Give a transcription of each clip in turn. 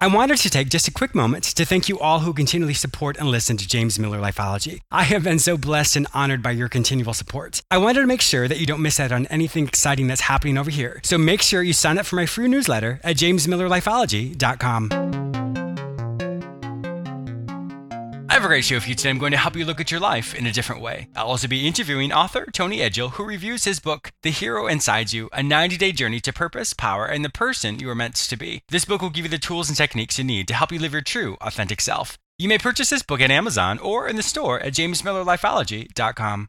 I wanted to take just a quick moment to thank you all who continually support and listen to James Miller Lifeology. I have been so blessed and honored by your continual support. I wanted to make sure that you don't miss out on anything exciting that's happening over here. So make sure you sign up for my free newsletter at jamesmillerlifeology.com. great show for you today. I'm going to help you look at your life in a different way. I'll also be interviewing author Tony Edgell, who reviews his book, The Hero Inside You A 90 Day Journey to Purpose, Power, and the Person You Are Meant to Be. This book will give you the tools and techniques you need to help you live your true, authentic self. You may purchase this book at Amazon or in the store at jamesmillerlifeology.com.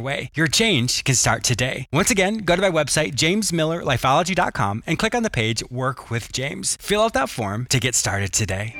way. Your change can start today. Once again, go to my website, jamesmillerlifeology.com, and click on the page Work with James. Fill out that form to get started today.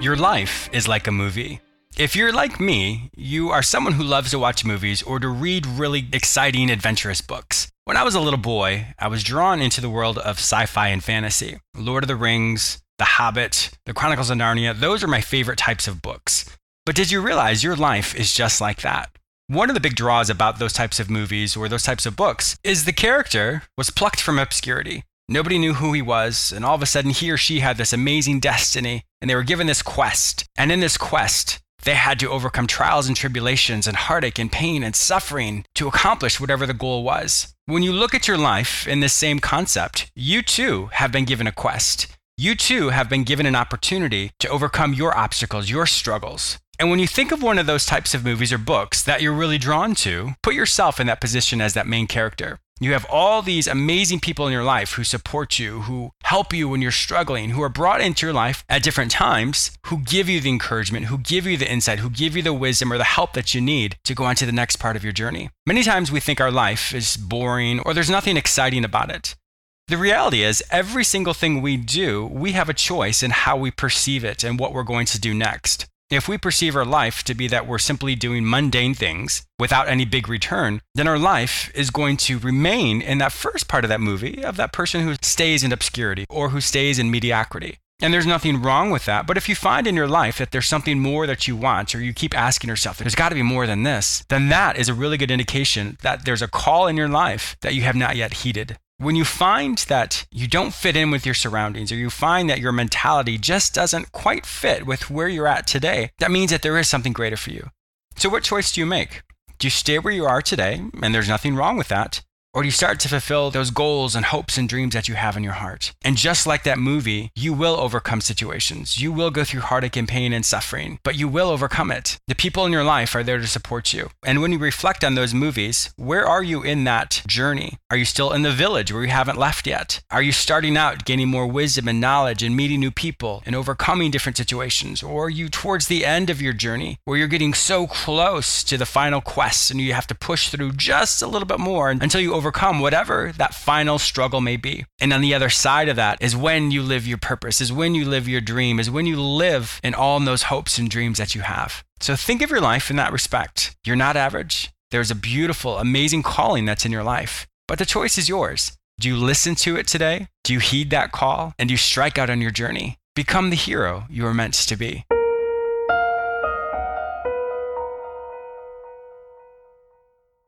Your life is like a movie. If you're like me, you are someone who loves to watch movies or to read really exciting, adventurous books. When I was a little boy, I was drawn into the world of sci fi and fantasy. Lord of the Rings, The Hobbit, The Chronicles of Narnia, those are my favorite types of books. But did you realize your life is just like that? One of the big draws about those types of movies or those types of books is the character was plucked from obscurity. Nobody knew who he was, and all of a sudden he or she had this amazing destiny, and they were given this quest. And in this quest, they had to overcome trials and tribulations and heartache and pain and suffering to accomplish whatever the goal was. When you look at your life in this same concept, you too have been given a quest. You too have been given an opportunity to overcome your obstacles, your struggles. And when you think of one of those types of movies or books that you're really drawn to, put yourself in that position as that main character. You have all these amazing people in your life who support you, who help you when you're struggling, who are brought into your life at different times, who give you the encouragement, who give you the insight, who give you the wisdom or the help that you need to go on to the next part of your journey. Many times we think our life is boring or there's nothing exciting about it. The reality is, every single thing we do, we have a choice in how we perceive it and what we're going to do next. If we perceive our life to be that we're simply doing mundane things without any big return, then our life is going to remain in that first part of that movie of that person who stays in obscurity or who stays in mediocrity. And there's nothing wrong with that. But if you find in your life that there's something more that you want, or you keep asking yourself, there's got to be more than this, then that is a really good indication that there's a call in your life that you have not yet heeded when you find that you don't fit in with your surroundings or you find that your mentality just doesn't quite fit with where you're at today, that means that there is something greater for you. So, what choice do you make? Do you stay where you are today, and there's nothing wrong with that? Or do you start to fulfill those goals and hopes and dreams that you have in your heart? And just like that movie, you will overcome situations. You will go through heartache and pain and suffering, but you will overcome it. The people in your life are there to support you. And when you reflect on those movies, where are you in that journey? Are you still in the village where you haven't left yet? Are you starting out gaining more wisdom and knowledge and meeting new people and overcoming different situations? Or are you towards the end of your journey where you're getting so close to the final quest and you have to push through just a little bit more until you overcome whatever that final struggle may be. And on the other side of that is when you live your purpose, is when you live your dream, is when you live in all those hopes and dreams that you have. So think of your life in that respect. You're not average. There's a beautiful, amazing calling that's in your life, but the choice is yours. Do you listen to it today? Do you heed that call? And do you strike out on your journey? Become the hero you are meant to be.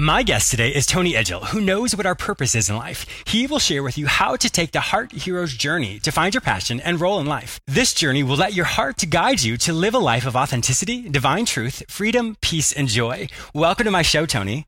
My guest today is Tony Edgell, who knows what our purpose is in life. He will share with you how to take the heart hero's journey to find your passion and role in life. This journey will let your heart to guide you to live a life of authenticity, divine truth, freedom, peace, and joy. Welcome to my show, Tony.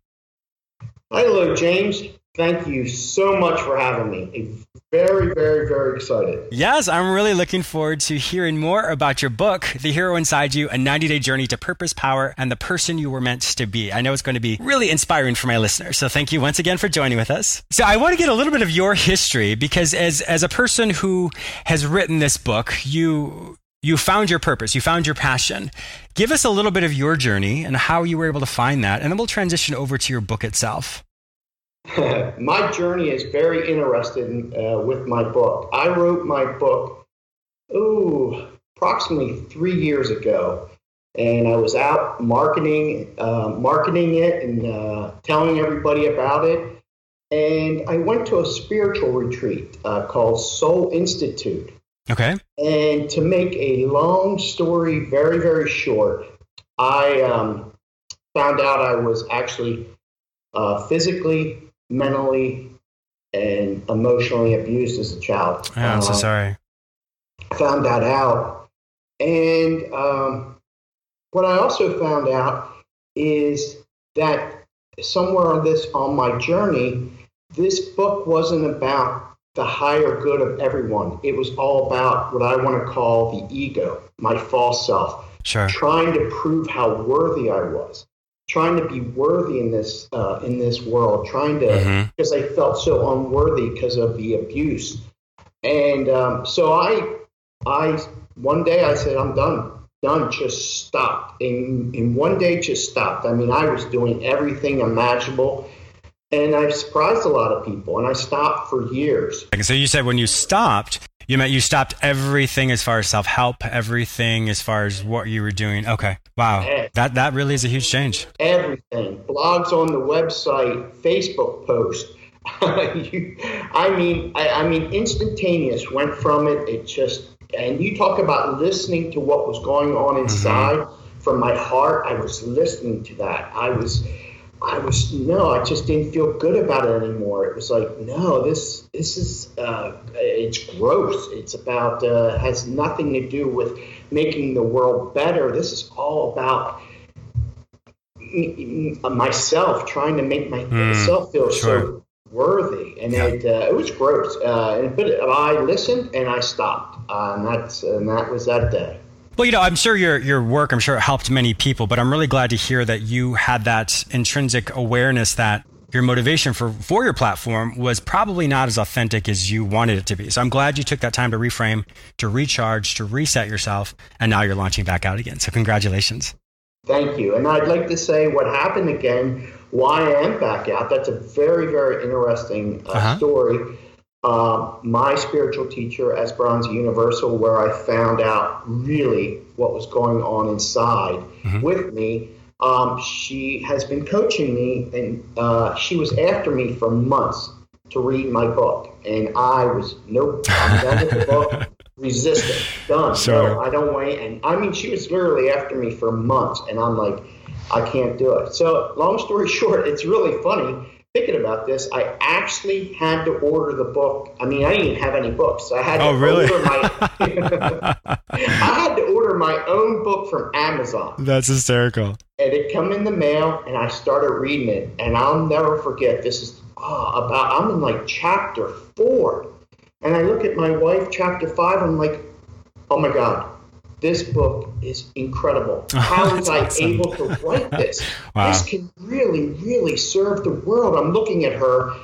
Hello, James. Thank you so much for having me. Very, very, very excited. Yes, I'm really looking forward to hearing more about your book, The Hero Inside You A 90 Day Journey to Purpose, Power, and the Person You Were Meant to Be. I know it's going to be really inspiring for my listeners. So thank you once again for joining with us. So I want to get a little bit of your history because as, as a person who has written this book, you you found your purpose, you found your passion. Give us a little bit of your journey and how you were able to find that, and then we'll transition over to your book itself. my journey is very interesting uh, with my book. I wrote my book, ooh, approximately three years ago, and I was out marketing, uh, marketing it, and uh, telling everybody about it. And I went to a spiritual retreat uh, called Soul Institute. Okay. And to make a long story very, very short, I um, found out I was actually uh, physically mentally and emotionally abused as a child. Oh, I'm so uh, sorry. Found that out. And um, what I also found out is that somewhere on this on my journey, this book wasn't about the higher good of everyone. It was all about what I want to call the ego, my false self. Sure. Trying to prove how worthy I was trying to be worthy in this uh, in this world, trying to mm-hmm. because I felt so unworthy because of the abuse, and um, so I I one day I said I'm done, done, just stopped, and in one day just stopped. I mean I was doing everything imaginable. And I surprised a lot of people, and I stopped for years. So you said when you stopped, you meant you stopped everything as far as self help, everything as far as what you were doing. Okay, wow, that that really is a huge change. Everything, blogs on the website, Facebook posts. I mean, I, I mean, instantaneous. Went from it. It just and you talk about listening to what was going on mm-hmm. inside mm-hmm. from my heart. I was listening to that. I was I was no, I just didn't feel good about it anymore. It was like, no, this this is uh, it's gross. It's about uh, has nothing to do with making the world better. This is all about myself trying to make myself mm, feel sure. so worthy, and yeah. it uh, it was gross. Uh, but I listened and I stopped, uh, and that's and that was that day. Well, you know, I'm sure your your work, I'm sure it helped many people, but I'm really glad to hear that you had that intrinsic awareness that your motivation for for your platform was probably not as authentic as you wanted it to be. So I'm glad you took that time to reframe, to recharge, to reset yourself, and now you're launching back out again. So congratulations. Thank you. And I'd like to say what happened again, why I am back out. That's a very, very interesting uh, uh-huh. story uh, my spiritual teacher, Esperanza Universal, where I found out really what was going on inside mm-hmm. with me. Um, she has been coaching me, and uh, she was after me for months to read my book, and I was nope, I'm done with the book. Resistant, done. No, I don't want. And I mean, she was literally after me for months, and I'm like, I can't do it. So, long story short, it's really funny thinking about this, I actually had to order the book. I mean, I didn't even have any books. I had oh, to oh, really? order my I had to order my own book from Amazon. That's hysterical. And it come in the mail and I started reading it and I'll never forget this is oh, about I'm in like chapter 4. And I look at my wife chapter 5 I'm like, "Oh my god, this book is incredible. How was I awesome. able to write this? wow. This can really, really serve the world. I'm looking at her,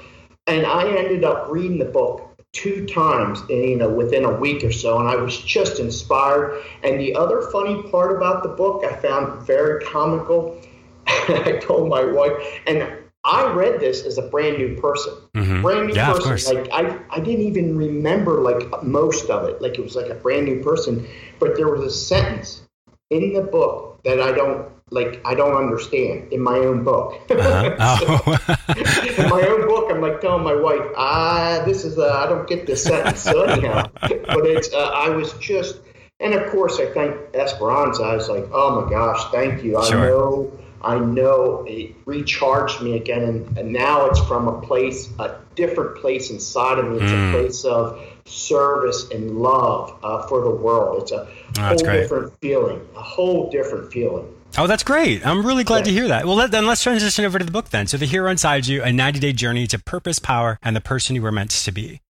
and I ended up reading the book two times, in, you know, within a week or so, and I was just inspired. And the other funny part about the book, I found very comical. I told my wife, and I read this as a brand new person, Mhm. brand new Yeah, person. Like I, I didn't even remember like most of it. Like it was like a brand new person. But there was a sentence in the book that I don't like. I don't understand in my own book. Uh-huh. Oh. in my own book, I'm like telling my wife, ah, this is I don't get this sentence. So anyhow, but it's uh, I was just, and of course I thank Esperanza. I was like, oh my gosh, thank you. I Sure. know, I know it recharged me again, and, and now it's from a place, a different place inside of me. It's Mm. a place of service and love uh, for the world. It's a that's whole great. different feeling, a whole different feeling. Oh, that's great. I'm really glad to hear that. Well, let, then let's transition over to the book then. So, The Hero Inside You, a 90 day journey to purpose, power, and the person you were meant to be.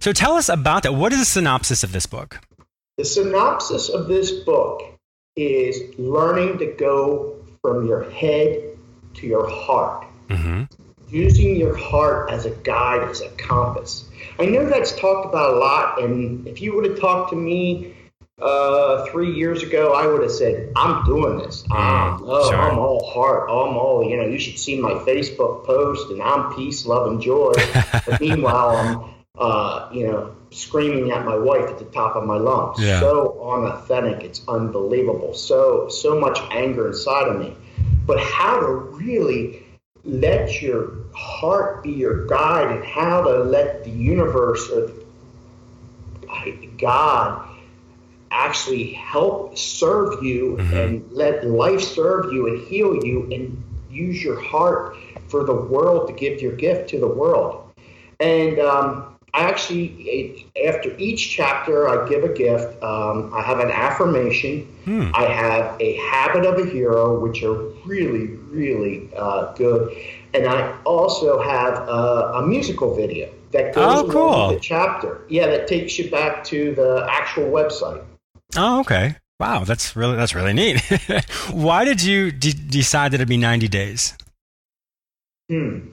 So, tell us about that. What is the synopsis of this book? The synopsis of this book is learning to go from your head to your heart, Mm-hmm. using your heart as a guide, as a compass. I know that's talked about a lot, and if you would have talked to me uh, three years ago, I would have said, I'm doing this. I'm, oh, sure. I'm all heart. I'm all, you know, you should see my Facebook post, and I'm peace, love, and joy. but meanwhile, I'm, uh, you know, screaming at my wife at the top of my lungs. Yeah. So unauthentic. It's unbelievable. So, so much anger inside of me. But how to really let your heart be your guide and how to let the universe or God actually help serve you and let life serve you and heal you and use your heart for the world to give your gift to the world. And um, actually, it, after each chapter, I give a gift. Um, I have an affirmation. I have a habit of a hero, which are really, really uh, good. And I also have a, a musical video that goes Oh, cool. with the chapter. Yeah, that takes you back to the actual website. Oh, okay. Wow, that's really that's really neat. Why did you d- decide that it'd be 90 days? Hmm.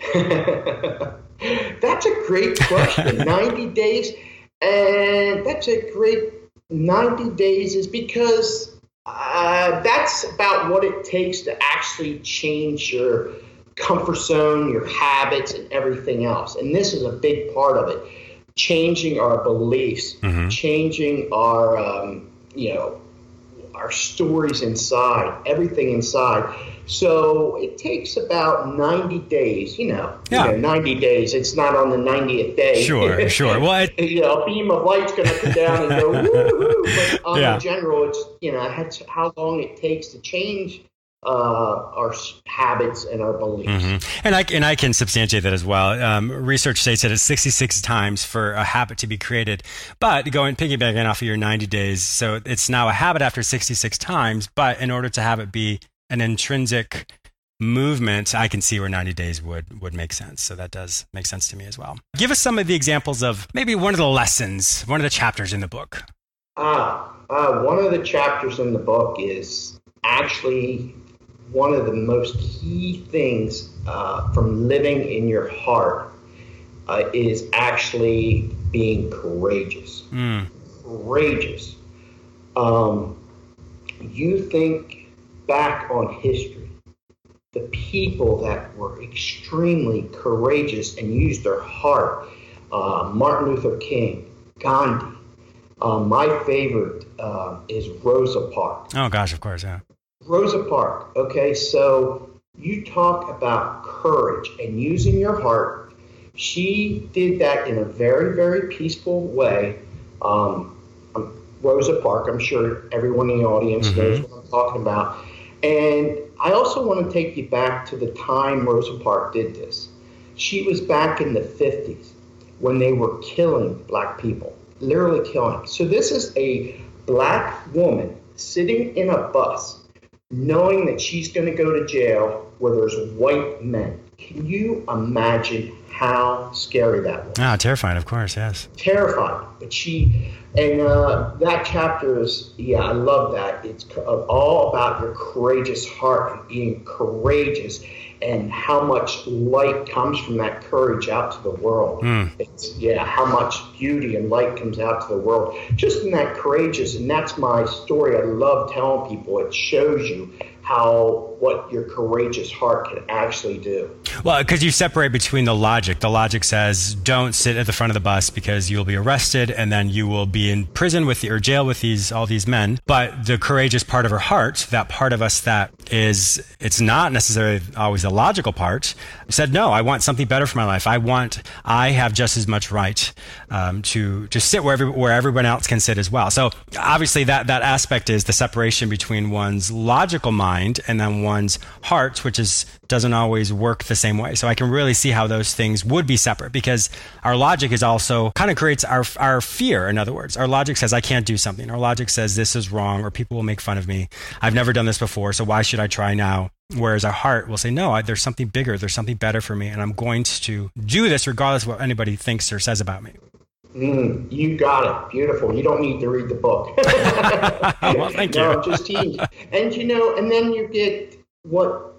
that's a great question. 90 days. And that's a great 90 days is because uh, that's about what it takes to actually change your comfort zone, your habits, and everything else. And this is a big part of it. Changing our beliefs, Mhm. changing our, um, you know, our stories inside, everything inside. So it takes about 90 days, you know, Yeah. you know 90 days. It's not on the 90th day. Sure, sure. Well, I, you know, a beam of light's going to come down and go woo But on Yeah. the general, it's you know how long it takes to change uh, our habits and our beliefs. Mhm. And I and I can substantiate that as well. Um, research states that it's 66 times for a habit to be created. But going piggybacking off of your 90 days, so it's now a habit after 66 times. But in order to have it be an intrinsic movement, I can see where 90 days would would make sense. So that does make sense to me as well. Give us some of the examples of maybe one of the lessons, one of the chapters in the book. Ah, uh, one of the chapters in the book is actually one of the most key things uh, from living in your heart uh, is actually being courageous. Mm. Courageous. Um, you think back on history, the people that were extremely courageous and used their heart, uh, Martin Luther King, Gandhi. Uh, my favorite uh, is Rosa Parks. Oh gosh, of course, yeah. Rosa Park, Okay, so you talk about courage and using your heart. She did that in a very, very peaceful way. Um, Rosa Park, I'm sure everyone in the audience knows what I'm talking about. And I also want to take you back to the time Rosa Park did this. She was back in the 50s when they were killing black people, literally killing. So this is a black woman sitting in a bus knowing that she's going to go to jail where there's white men. Can you imagine how scary that was. Ah, terrifying, of course, yes. Terrifying. But she, and uh, that chapter is, yeah, I love that. It's all about your courageous heart and being courageous and how much light comes from that courage out to the world. Mm. It's, yeah, how much beauty and light comes out to the world just in that courageous. And that's my story. I love telling people. It shows you how what your courageous heart can actually do. Well, because you separate between the logic. The logic says don't sit at the front of the bus because you'll be arrested and then you will be in prison with the, or jail with these all these men. But the courageous part of her heart, that part of us that is, it's not necessarily always the logical part, said no. I want something better for my life. I want. I have just as much right um, to to sit where every, where everyone else can sit as well. So obviously that that aspect is the separation between one's logical mind mind and then one's heart, which is doesn't always work the same way. So I can really see how those things would be separate because our logic is also kind of creates our our fear. In other words, our logic says I can't do something. Our logic says this is wrong or people will make fun of me. I've never done this before, so why should I try now? Whereas our heart will say, no, I, there's something bigger, there's something better for me, and I'm going to do this regardless of what anybody thinks or says about me. Mm, you got it. Beautiful. You don't need to read the book. well, thank you. No, just. And you know, and then you get what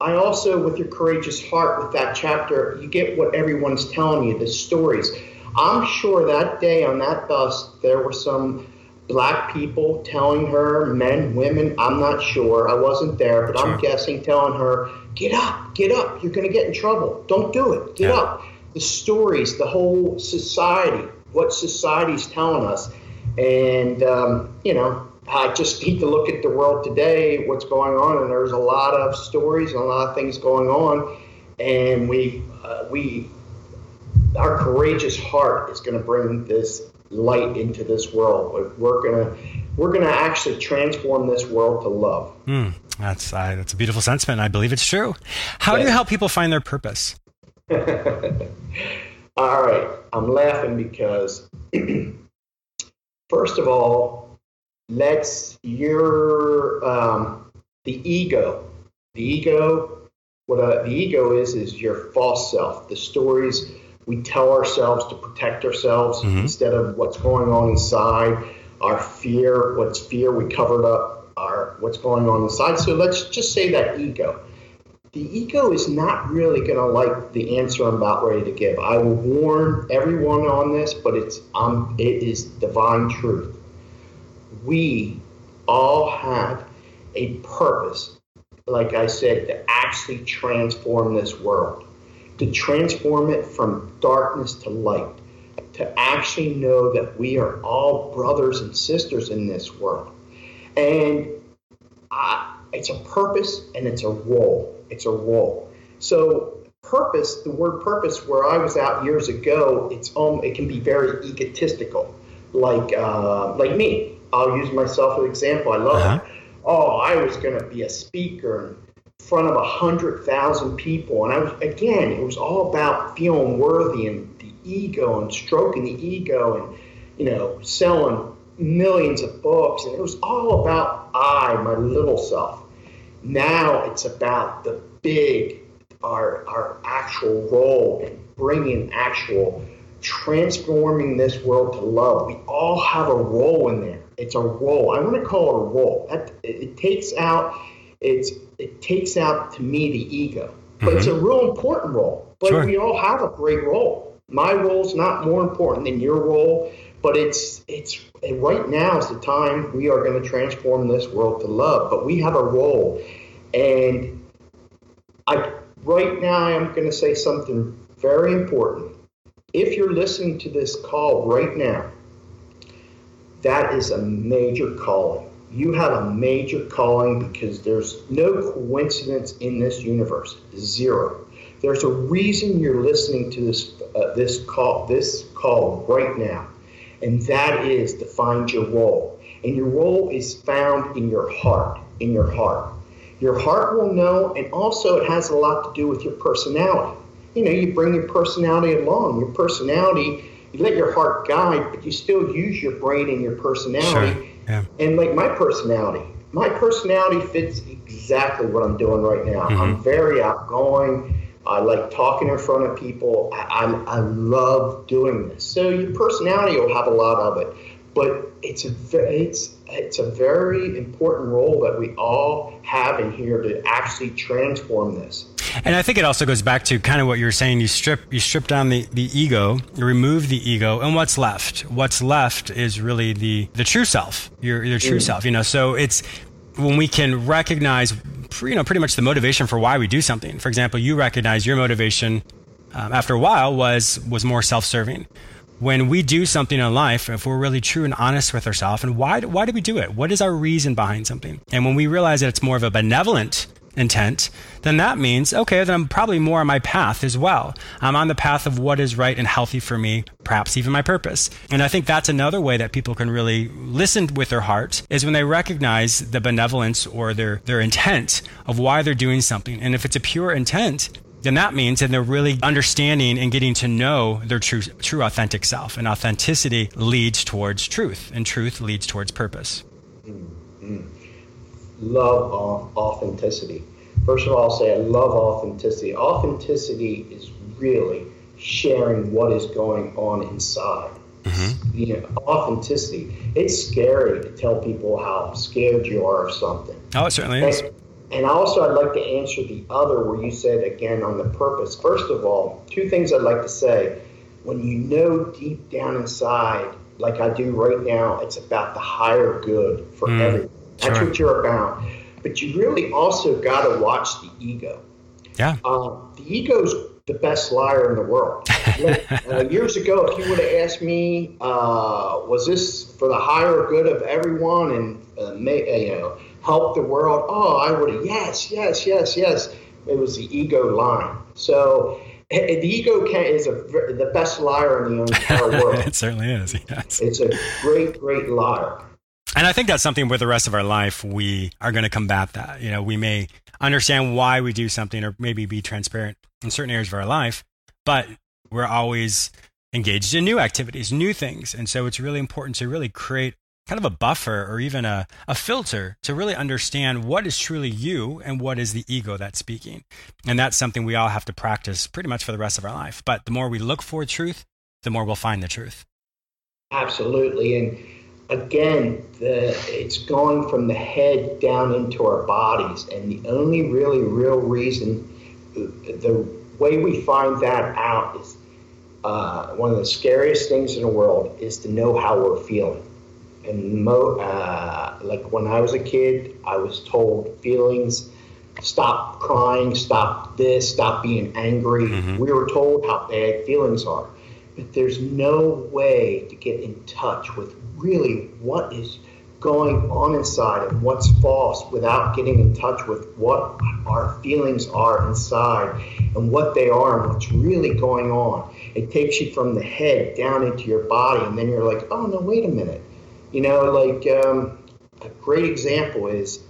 I also, with your courageous heart, with that chapter, you get what everyone's telling you, the stories. I'm sure that day on that bus, there were some black people telling her, men, women, I'm not sure. I wasn't there, but sure. I'm guessing, telling her, get up, get up. You're going to get in trouble. Don't do it. Get yeah. up the stories, the whole society, what society's telling us. And, um, you know, I just need to look at the world today, what's going on, and there's a lot of stories and a lot of things going on. And we, uh, we, our courageous heart is going to bring this light into this world. We're going to, we're going to actually transform this world to love. Mm, that's uh, that's a beautiful sentiment. I believe it's true. How do you help people find their purpose? all right, I'm laughing because, first of all, let's your um, the ego, the ego. What a, the ego is is your false self. The stories we tell ourselves to protect ourselves mm-hmm. instead of what's going on inside. Our fear, what's fear we covered up. Our what's going on inside. So let's just say that ego the ego is not really going to like the answer I'm about ready to give. I will warn everyone on this, but it's um, it is divine truth. We all have a purpose, like I said, to actually transform this world, to transform it from darkness to light, to actually know that we are all brothers and sisters in this world. And I, it's a purpose and it's a role it's a role. So purpose, the word purpose, where I was out years ago, it's um, it can be very egotistical, like uh, like me. I'll use myself as an example. I love uh-huh. it. Oh, I was going to be a speaker in front of a hundred thousand people, and I was again, it was all about feeling worthy and the ego and stroking the ego and you know selling millions of books, and it was all about I, my little self. Now it's about the big, our, our actual role in bringing actual transforming this world to love. We all have a role in there. It's a role. I want to call it a role. That, it, takes out it's it takes out to me the ego, but mm-hmm. it's a mm-hmm. real important role. But sure. we all have a great role. My role's not more important than your role, but it's it's right now is the time we are going to transform this world to love. But we have a role, and I right now I'm going to say something very important. If you're listening to this call right now, that is a major calling. You have a major calling because there's no coincidence in this universe. Zero. There's a reason you're listening to this uh, this call this call right now and that is to find your role. And your role is found in your heart, in your heart. Your heart will know, and also it has a lot to do with your personality. You know, you bring your personality along. Your personality, you let your heart guide, but you still use your brain and your personality. Sure. Yeah. And like my personality, my personality fits exactly what I'm doing right now. Mm-hmm. I'm very outgoing. I like talking in front of people. I, I, I love doing this. So your personality will have a lot of it, but it's a it's it's a very important role that we all have in here to actually transform this. And I think it also goes back to kind of what you're saying. You strip you strip down the, the ego, you remove the ego, and what's left? What's left is really the the true self, your your true mm. self. You know, so it's when we can recognize, you know, pretty much the motivation for why we do something. For example, you recognize your motivation um, after a while was was more self serving when we do something in life, if we're really true and honest with ourselves, and why, why do we do it? What is our reason behind something? And when we realize that it's more of a benevolent intent, then that means, okay, then I'm probably more on my path as well. I'm on the path of what is right and healthy for me, perhaps even my purpose. And I think that's another way that people can really listen with their heart is when they recognize the benevolence or their, their intent of why they're doing something. And if it's a pure intent, then that means that they're really understanding and getting to know their true, true authentic self. And authenticity leads towards truth, and truth leads towards purpose. Mm-hmm. Love authenticity. First of all, I'll say I love authenticity. Authenticity is really sharing what is going on inside. Mm-hmm. You know, authenticity. It's scary to tell people how scared you are of something. Oh, it certainly is. And, and also, I'd like to answer the other where you said again on the purpose. First of all, two things I'd like to say. When you know deep down inside, like I do right now, it's about the higher good for mm, everyone. That's sure. what you're about. But you really also got to watch the ego. Yeah. Uh, the ego's the best liar in the world. uh, years ago, if you would have asked me, uh, was this for the higher good of everyone and uh, may, you know help the world. Oh, I would have, yes, yes, yes, yes. It was the ego line. So the ego can, is a, the best liar in the entire world. it certainly is. Yes. It's a great, great liar. And I think that's something with the rest of our life we are going to combat that. You know, we may understand why we do something or maybe be transparent in certain areas of our life, but we're always engaged in new activities, new things. And so it's really important to really create kind of a buffer or even a, a filter to really understand what is truly you and what is the ego that's speaking. And that's something we all have to practice pretty much for the rest of our life. But the more we look for truth, the more we'll find the truth. Absolutely. And again, the, it's going from the head down into our bodies. And the only really real reason, the way we find that out is uh, one of the scariest things in the world is to know how we're feeling and mo- uh, like when I was a kid, I was told feelings, stop crying, stop this, stop being angry. Mm-hmm. We were told how bad feelings are, but there's no way to get in touch with really what is going on inside and what's false without getting in touch with what our feelings are inside and what they are and what's really going on. It takes you from the head down into your body, and then you're like, oh no, wait a minute you know, like um, a great example is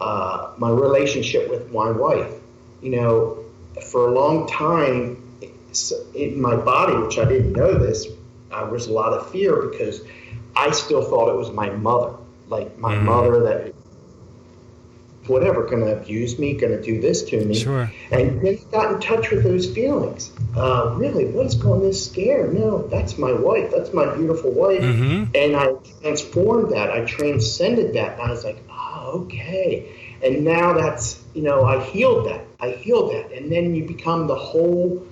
uh, my relationship with my wife. You know, for a long time in my body, which I didn't know this, I was a lot of fear because I still thought it was my mother, like my mm-hmm. mother that whatever, going to abuse me, going to do this to me. Sure. And then got in touch with those feelings. Uh, really, what is going this scare? No, that's my wife. That's my beautiful wife. Mm-hmm. And I transformed that. I transcended that. And I was like, oh, okay. And now that's, you know, I healed that. I healed that. And then you become the whole,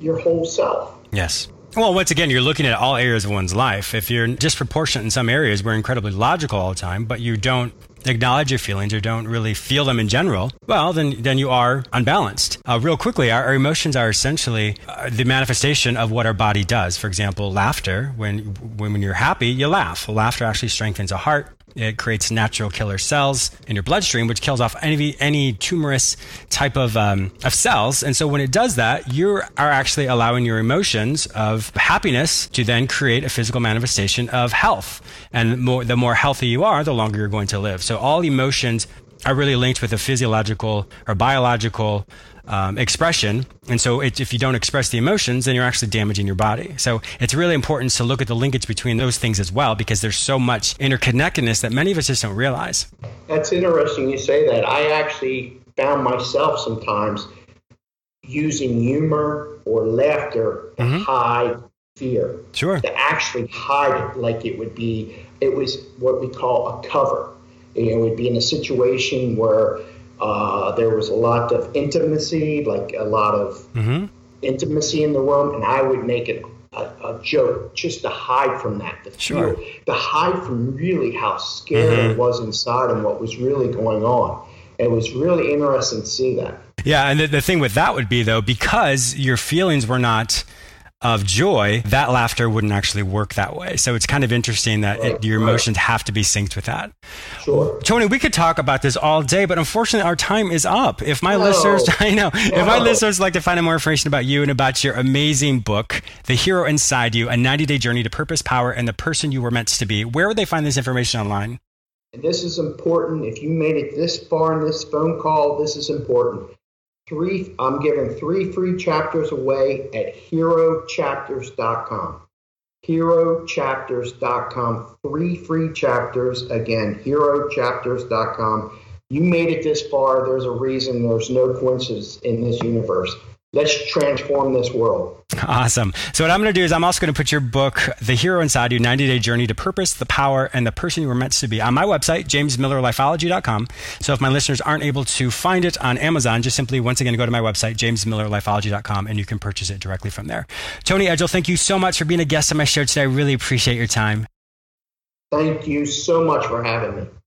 your whole self. Yes. Well, once again, you're looking at all areas of one's life. If you're disproportionate in some areas, we're incredibly logical all the time, but you don't acknowledge your feelings or don't really feel them in general, well, then then you are unbalanced. Uh, real quickly, our, our, emotions are essentially uh, the manifestation of what our body does. For example, laughter. When when you're happy, you laugh. Laughter actually strengthens a heart. It creates natural killer cells in your bloodstream, which kills off any any tumorous type of um, of cells. And so when it does that, you are actually allowing your emotions of happiness to then create a physical manifestation of health. And more, the more healthy you are, the longer you're going to live. So all emotions are really linked with a physiological or biological um, expression. And so it, if you don't express the emotions, then you're actually damaging your body. So it's really important to look at the linkage between those things as well, because there's so much interconnectedness that many of us just don't realize. That's interesting you say that. I actually found myself sometimes using humor or laughter to mm-hmm. hide fear. Sure. To actually hide it like it would be, it was what we call a cover. It would be in a situation where uh, there was a lot of intimacy, like a lot of mm-hmm. intimacy in the room, and I would make it a, a, joke just to hide from that, to sure. feel, to hide from really how scared mm-hmm. it was inside and what was really going on. It was really interesting to see that. Yeah, and the, the thing with that would be though, because your feelings were not of joy, that laughter wouldn't actually work that way. So it's kind of interesting that right, it, your emotions right. have to be synced with that. Sure. Tony, we could talk about this all day, but unfortunately our time is up. If my listeners, I know, no. if my listeners like to find out more information about you and about your amazing book, The Hero Inside You, a 90 day journey to purpose, power, and the person you were meant to be, where would they find this information online? And this is important. If you made it this far in this phone call, this is important three i'm giving three free chapters away at herochapters.com herochapters.com three free chapters. Again herochapters.com you made it this far. There's a reason. There's no coincidence in this universe let's transform this world. Awesome. So, what I'm going to do is, I'm also going to put your book, The Hero Inside You 90 Day Journey to Purpose, the Power, and the Person You Were Meant to Be, on my website, jamesmillerlifeology.com. So, if my listeners aren't able to find it on Amazon, just simply, once again, go to my website, jamesmillerlifeology.com, and you can purchase it directly from there. Tony Edgell, thank you so much for being a guest on my show today. I really appreciate your time. Thank you so much for having me.